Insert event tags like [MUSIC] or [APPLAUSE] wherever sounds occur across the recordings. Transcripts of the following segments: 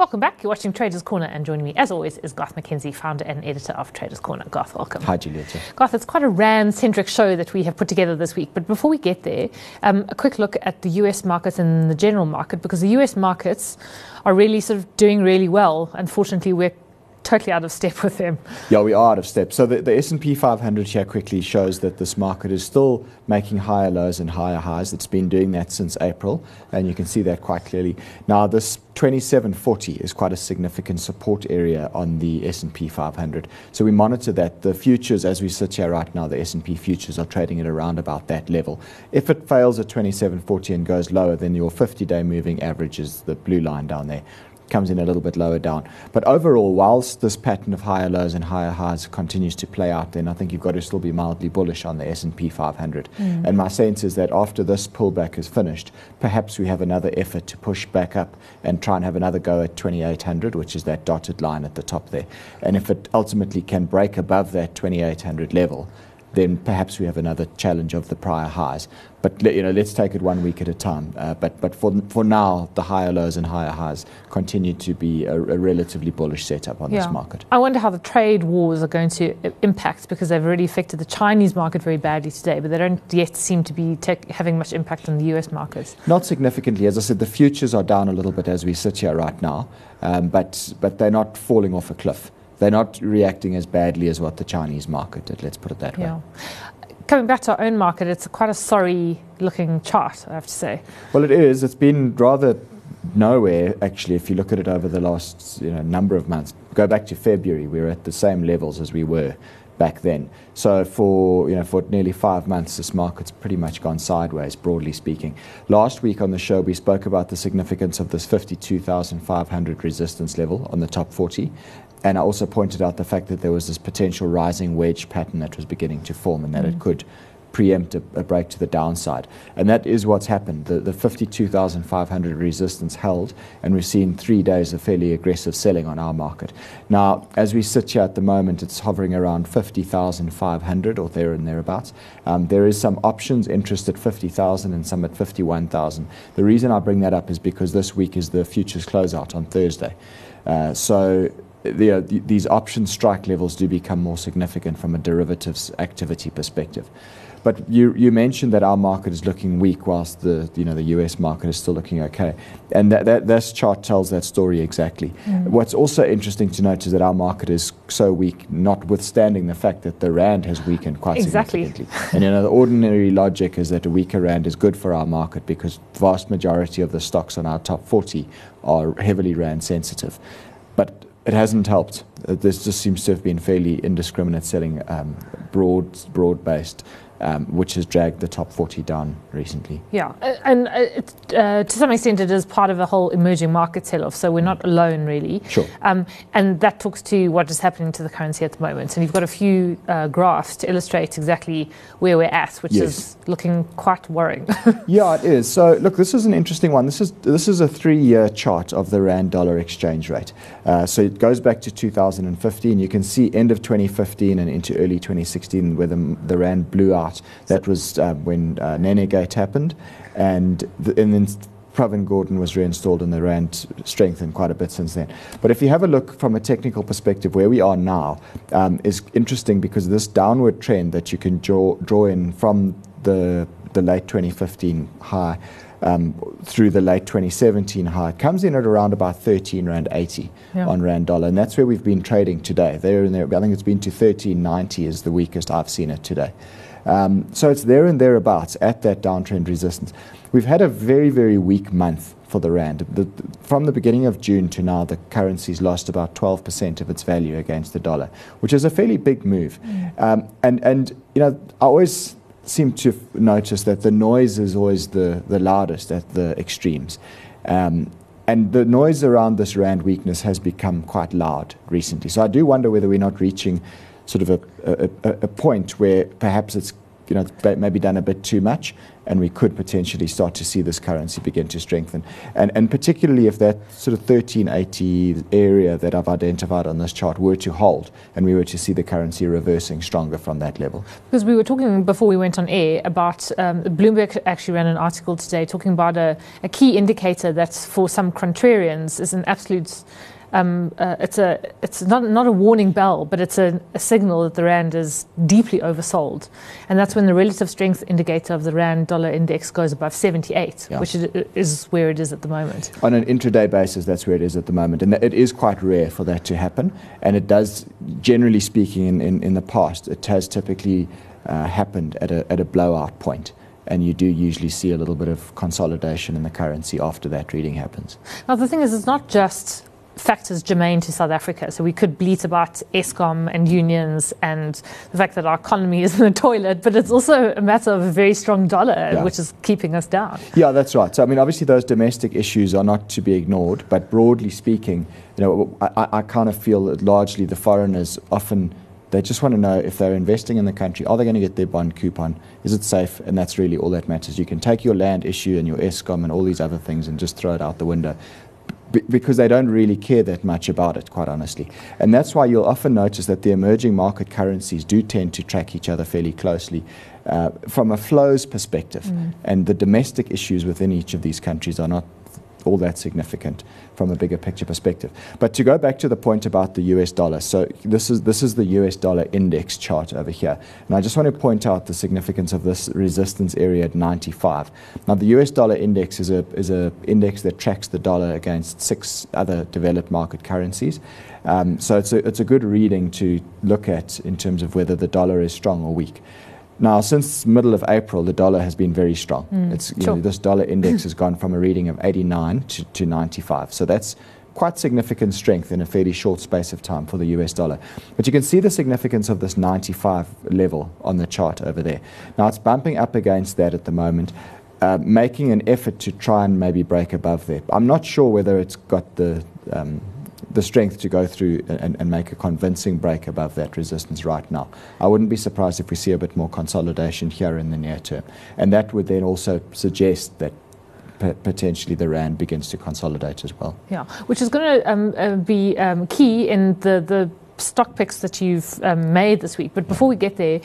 Welcome back. You're watching Traders Corner, and joining me, as always, is Garth McKenzie, founder and editor of Traders Corner. Garth, welcome. Hi, Julieta. Garth, it's quite a RAND centric show that we have put together this week. But before we get there, um, a quick look at the US markets and the general market, because the US markets are really sort of doing really well. Unfortunately, we're totally out of step with them. Yeah, we are out of step. So the, the S&P 500 here quickly shows that this market is still making higher lows and higher highs. It's been doing that since April, and you can see that quite clearly. Now, this 2740 is quite a significant support area on the S&P 500. So we monitor that. The futures, as we sit here right now, the S&P futures are trading at around about that level. If it fails at 2740 and goes lower, then your 50-day moving average is the blue line down there comes in a little bit lower down. But overall, whilst this pattern of higher lows and higher highs continues to play out, then I think you've got to still be mildly bullish on the S&P 500. Mm. And my sense is that after this pullback is finished, perhaps we have another effort to push back up and try and have another go at 2800, which is that dotted line at the top there. And if it ultimately can break above that 2800 level, then perhaps we have another challenge of the prior highs. But you know, let's take it one week at a time. Uh, but but for for now, the higher lows and higher highs continue to be a, a relatively bullish setup on yeah. this market. I wonder how the trade wars are going to impact because they've already affected the Chinese market very badly today, but they don't yet seem to be having much impact on the U.S. markets. Not significantly, as I said. The futures are down a little bit as we sit here right now, um, but but they're not falling off a cliff they're not reacting as badly as what the Chinese market did. Let's put it that yeah. way. Coming back to our own market, it's quite a sorry looking chart, I have to say. Well, it is. It's been rather nowhere actually if you look at it over the last you know, number of months. Go back to February, we were at the same levels as we were back then. So for you know for nearly five months, this market's pretty much gone sideways, broadly speaking. Last week on the show, we spoke about the significance of this 52,500 resistance level on the top 40, and I also pointed out the fact that there was this potential rising wedge pattern that was beginning to form and that mm. it could preempt a, a, break to the downside. And that is what's happened. The, the 52,500 resistance held, and we've seen three days of fairly aggressive selling on our market. Now, as we sit here at the moment, it's hovering around 50,500 or there and thereabouts. Um, there is some options interest at 50,000 and some at 51,000. The reason I bring that up is because this week is the futures closeout on Thursday. Uh, so these option strike levels do become more significant from a derivatives activity perspective. But you, you mentioned that our market is looking weak whilst the, you know, the US market is still looking okay. And that, that this chart tells that story exactly. Mm. What's also interesting to note is that our market is so weak, notwithstanding the fact that the Rand has weakened quite exactly. significantly. and you know, the ordinary logic is that a weaker Rand is good for our market because the vast majority of the stocks on our top 40 are heavily Rand sensitive. It hasn't helped. Uh, there just seems to have been fairly indiscriminate selling, um, broad, broad based um, which has dragged the top 40 down recently. Yeah, and uh, uh, to some extent it is part of a whole emerging market sell-off, so we're not alone really. Sure. Um, and that talks to what is happening to the currency at the moment. And you've got a few uh, graphs to illustrate exactly where we're at, which yes. is looking quite worrying. [LAUGHS] yeah, it is. So look, this is an interesting one. This is this is a three-year chart of the rand dollar exchange rate. Uh, so it goes back to 2015. You can see end of 2015 and into early 2016 where the, the rand blew out that was uh, when uh, Nenegate happened, and, the, and then Pravin Gordhan was reinstalled and the rand strengthened quite a bit since then. But if you have a look from a technical perspective, where we are now um, is interesting because this downward trend that you can draw, draw in from the, the late 2015 high through the late 2017 high comes in at around about 13 rand 80 yeah. on rand dollar, and that's where we've been trading today. There and there, I think it's been to 13.90 is the weakest I've seen it today. Um, so it's there and thereabouts at that downtrend resistance. We've had a very, very weak month for the rand. The, from the beginning of June to now, the currency's lost about 12% of its value against the dollar, which is a fairly big move. Mm. Um, and, and, you know, I always seem to notice that the noise is always the, the loudest at the extremes. Um, and the noise around this rand weakness has become quite loud recently. So I do wonder whether we're not reaching sort of a, a, a point where perhaps it's you know, maybe done a bit too much, and we could potentially start to see this currency begin to strengthen. And, and particularly if that sort of 1380 area that I've identified on this chart were to hold, and we were to see the currency reversing stronger from that level. Because we were talking before we went on air about um, Bloomberg actually ran an article today talking about a, a key indicator that for some contrarians is an absolute um, uh, it's a it's not not a warning bell, but it's a, a, signal that the rand is deeply oversold, and that's when the relative strength indicator of the rand dollar index goes above 78, yeah. which is where it is at the moment. On an intraday basis, that's where it is at the moment, and it is quite rare for that to happen. And it does, generally speaking, in, in, in the past, it has typically uh, happened at a at a blowout point. point and you do usually see a little bit of consolidation in the currency after that reading happens. Now, the thing is, it's not just factors germane to South Africa. So we could bleat about Eskom and unions and the fact that our economy is in the toilet, but it's also a matter of a very strong dollar, yeah. which is keeping us down. Yeah, that's right. So, I mean, obviously, those domestic issues are not to be ignored, but broadly speaking, you know, I, I kind of feel that largely the foreigners often they just want to know if they're investing in the country, are they going to get their bond coupon? Is it safe? And that's really all that matters. You can take your land issue and your Eskom and all these other things and just throw it out the window because they don't really care that much about it, quite honestly. And that's why you'll often notice that the emerging market currencies do tend to track each other fairly closely uh, from a flows perspective. Mm. And the domestic issues within each of these countries are not all that significant from a bigger picture perspective. But to go back to the point about the US dollar, so this is this is the US dollar index chart over here. And I just want to point out the significance of this resistance area at 95. Now the US dollar index is a is a index that tracks the dollar against six other developed market currencies. Um, so it's a, it's a good reading to look at in terms of whether the dollar is strong or weak. Now, since middle of April, the dollar has been very strong. Mm, it's, sure. know, this dollar index has gone from a reading of 89 to, to 95. So that's quite significant strength in a fairly short space of time for the US dollar. But you can see the significance of this 95 level on the chart over there. Now, it's bumping up against that at the moment. Uh, making an effort to try and maybe break above there. I'm not sure whether it's got the um, the strength to go through and, make a convincing break above that resistance right now. I wouldn't be surprised if we see a bit more consolidation here in the near term. And that would then also suggest that potentially the rand begins to consolidate as well. Yeah, which is going to um, uh, be um, key in the stock picks that you've um, made this week. But before we get there,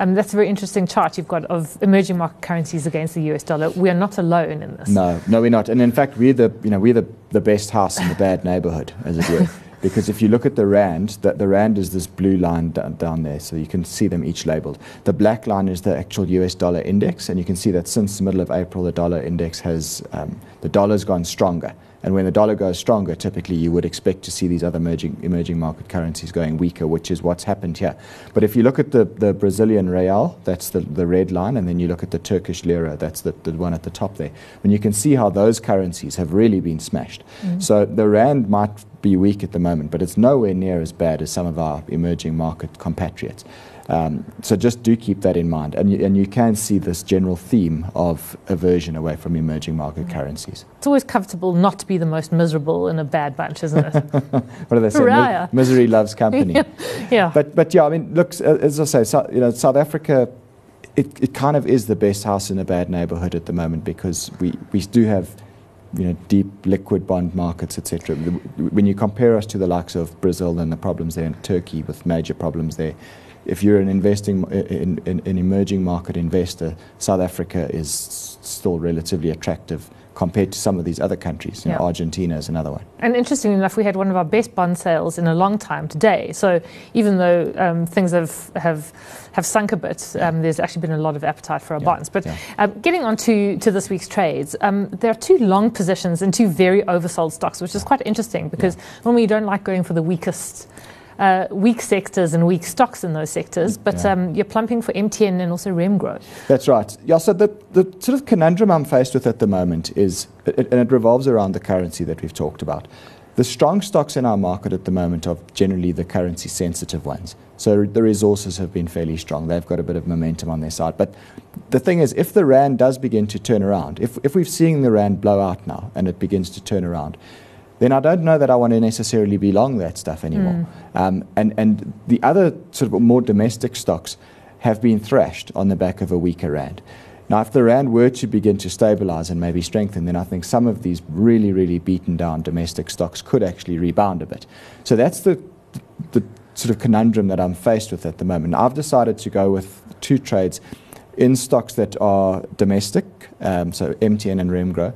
um, that's a very interesting chart you've got of emerging market currencies against the US dollar. We are not alone in this. No, no, we're not. And in fact, we're the you know we're the, the best house in the bad neighborhood, as it were. [LAUGHS] because if you look at the rand, that the rand is this blue line down, down there, so you can see them each labeled. The black line is the actual US dollar index, and you can see that since the middle of April, the dollar index has um, the dollar's gone stronger. And when the dollar goes stronger, typically you would expect to see these other emerging, emerging market currencies going weaker, which is what's happened here. But if you look at the, the Brazilian real, that's the, the red line, and then you look at the Turkish lira, that's the, the one at the top there, and you can see how those currencies have really been smashed. Mm. So the rand might be weak at the moment, but it's nowhere near as bad as some of our emerging market compatriots. Um, so just do keep that in mind. And you, and you can see this general theme of aversion away from emerging market mm. currencies. It's always comfortable not to be the most miserable in a bad bunch, isn't it? [LAUGHS] what do they say? Mi- misery loves company. [LAUGHS] yeah. But, but yeah, I mean, look, as I say, so, you know, South Africa, it, it kind of is the best house in a bad neighborhood at the moment because we, we do have you know, deep liquid bond markets, etc. When you compare us to the likes of Brazil and the problems there, and Turkey with major problems there, if you're an investing in, in, an emerging market investor, South Africa is still relatively attractive compared to some of these other countries. You know, Argentina is another one. And interestingly enough, we had one of our best bond sales in a long time today. So even though um, things have, have have sunk a bit, um, there's actually been a lot of appetite for our yeah. bonds. But um, getting on to, to this week's trades, um, there are two long positions in two very oversold stocks, which is quite interesting because normally you don't like going for the weakest uh, weak sectors and weak stocks in those sectors, but yeah. um, you're plumping for MTN and also Remgro. That's right. Yeah, so the, the sort of conundrum I'm faced with at the moment is, it, and it revolves around the currency that we've talked about. The strong stocks in our market at the moment are generally the currency sensitive ones. So the resources have been fairly strong. They've got a bit of momentum on their side. But the thing is, if the RAND does begin to turn around, if, if we've seen the RAND blow out now and it begins to turn around, then I don't know that I want to necessarily be long that stuff anymore. Mm. Um, and, and the other sort of more domestic stocks, have been thrashed on the back of a weaker rand. Now, if the rand were to begin to stabilize and maybe strengthen, then I think some of these really, really beaten down domestic stocks could actually rebound a bit. So that's the, the sort of conundrum that I'm faced with at the moment. I've decided to go with two trades in stocks that are domestic, um, so MTN and Remgro,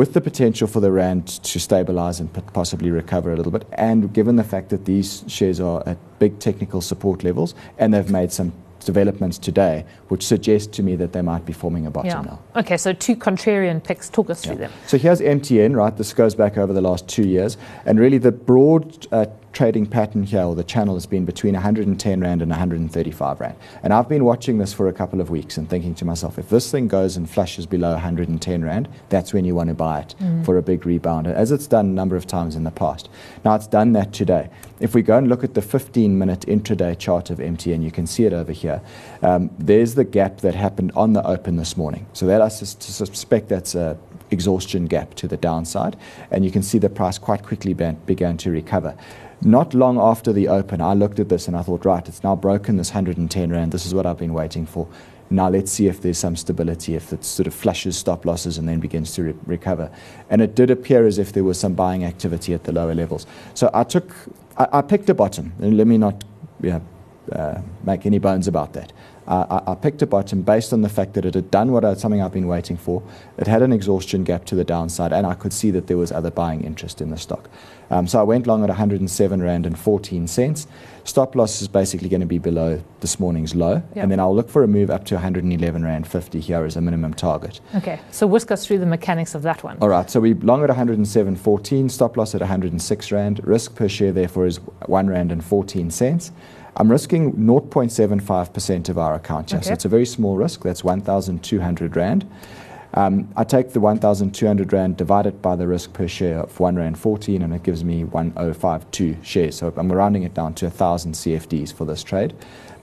with the potential for the rand to stabilize and possibly recover a little bit, and given the fact that these shares are at big technical support levels and they've made some developments today, which suggest to me that they might be forming a bottom Yeah. now. Okay, so two contrarian picks. Talk us through them. So here's MTN, right? This goes back over the last two years. And really, the broad uh, trading pattern here, or the channel, has been between 110 Rand and 135 Rand. And I've been watching this for a couple of weeks and thinking to myself, if this thing goes and flushes below 110 Rand, that's when you want to buy it for a big rebound, as it's done a number of times in the past. Now, it's done that today. If we go and look at the 15 minute intraday chart of MTN, you can see it over here. Um, there's the gap that happened on the open this morning. So that I sus- suspect that's a exhaustion gap to the downside, and you can see the price quite quickly ban- began to recover. Not long after the open, I looked at this and I thought, right, it's now broken this 110 rand. This is what I've been waiting for. Now let's see if there's some stability, if it sort of flushes stop losses and then begins to re- recover. And it did appear as if there was some buying activity at the lower levels. So I took, I, I picked a bottom, and let me not you know, uh, make any bones about that. I, I picked a bottom based on the fact that it had done what I, something I've been waiting for. It had an exhaustion gap to the downside, and I could see that there was other buying interest in the stock. Um, so I went long at 107 rand and 14 cents. Stop loss is basically going to be below this morning's low, Yeah. and then I'll look for a move up to 111 rand 50 here as a minimum target. Okay, so whisk us through the mechanics of that one. All right, so we long at 107.14, stop loss at 106 rand. Risk per share therefore is 1 rand and 14 cents. I'm risking 0.75% of our account here, so it's a very small risk. That's 1,200 rand. Um, I take the 1,200 rand divided by the risk per share of 1 rand 14, and it gives me 1052 shares. So I'm rounding it down to 1,000 CFDs for this trade.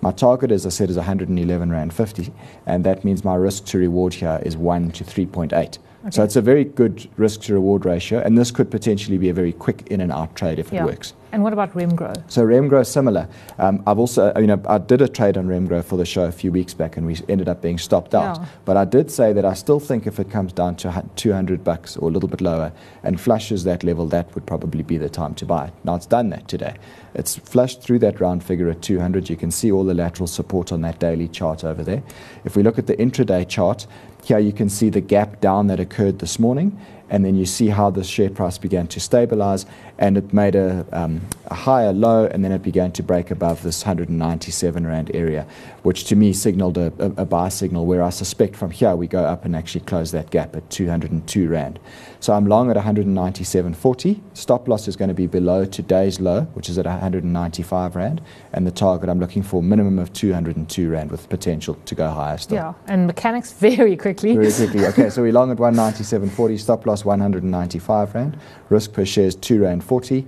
My target, as I said, is 111 rand 50, and that means my risk to reward here is 1 to 3.8. So it's a very good risk to reward ratio, and this could potentially be a very quick in and out trade if Yeah. it works. And what about Remgro? So Remgro, is similar. Um, I've also, you know, I did a trade on Remgro for the show a few weeks back, and we ended up being stopped out. Yeah. But I did say that I still think if it comes down to 200 bucks or a little bit lower and flushes that level, that would probably be the time to buy it. Now it's done that today. It's flushed through that round figure at 200. You can see all the lateral support on that daily chart over there. If we look at the intraday chart, here you can see the gap down that occurred this morning, and then you see how the share price began to stabilize, and it made a, um, a higher low, and then it began to break above this 197 rand area, which to me signaled a, a, a buy signal. Where I suspect from here we go up and actually close that gap at 202 rand. So I'm long at 197.40. Stop loss is going to be below today's low, which is at 195 rand, and the target I'm looking for minimum of 202 rand with potential to go higher still. Yeah, and mechanics [LAUGHS] very quickly. Very [LAUGHS] quickly. Okay, so we're long at 197.40, stop loss 195 Rand, risk per share is 2 Rand 40.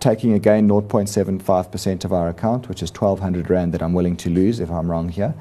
Taking again 0.75% of our account, which is 1200 Rand that I'm willing to lose if I'm wrong here.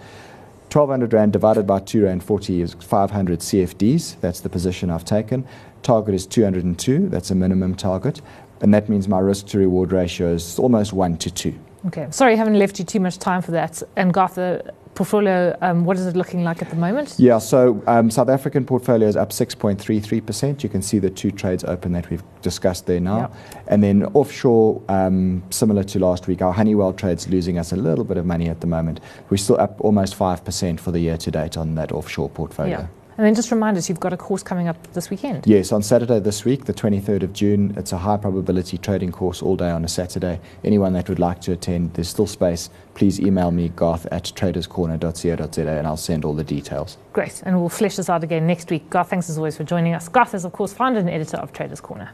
1200 Rand divided by 2 Rand 40 is 500 CFDs. That's the position I've taken. Target is 202. That's a minimum target. And that means my risk to reward ratio is almost 1 to 2. Okay, sorry, I haven't left you too much time for that. And Garth, the portfolio, um, what is it looking like at the moment? Yeah, so um, South African portfolio is up 6.33%. You can see the two trades open that we've discussed there now. And then offshore, um, similar to last week, our Honeywell trade's losing us a little bit of money at the moment. We're still up almost 5% for the year to date on that offshore portfolio. Yeah. And then just remind us, you've got a course coming up this weekend. Yes, on Saturday this week, the 23rd of June, it's a high probability trading course all day on a Saturday. Anyone that would like to attend, there's still space. Please email me, garth at traderscorner.co.za, and I'll send all the details. Great, and we'll flesh this out again next week. Garth, thanks as always for joining us. Garth is, of course, founder and editor of Traders Corner.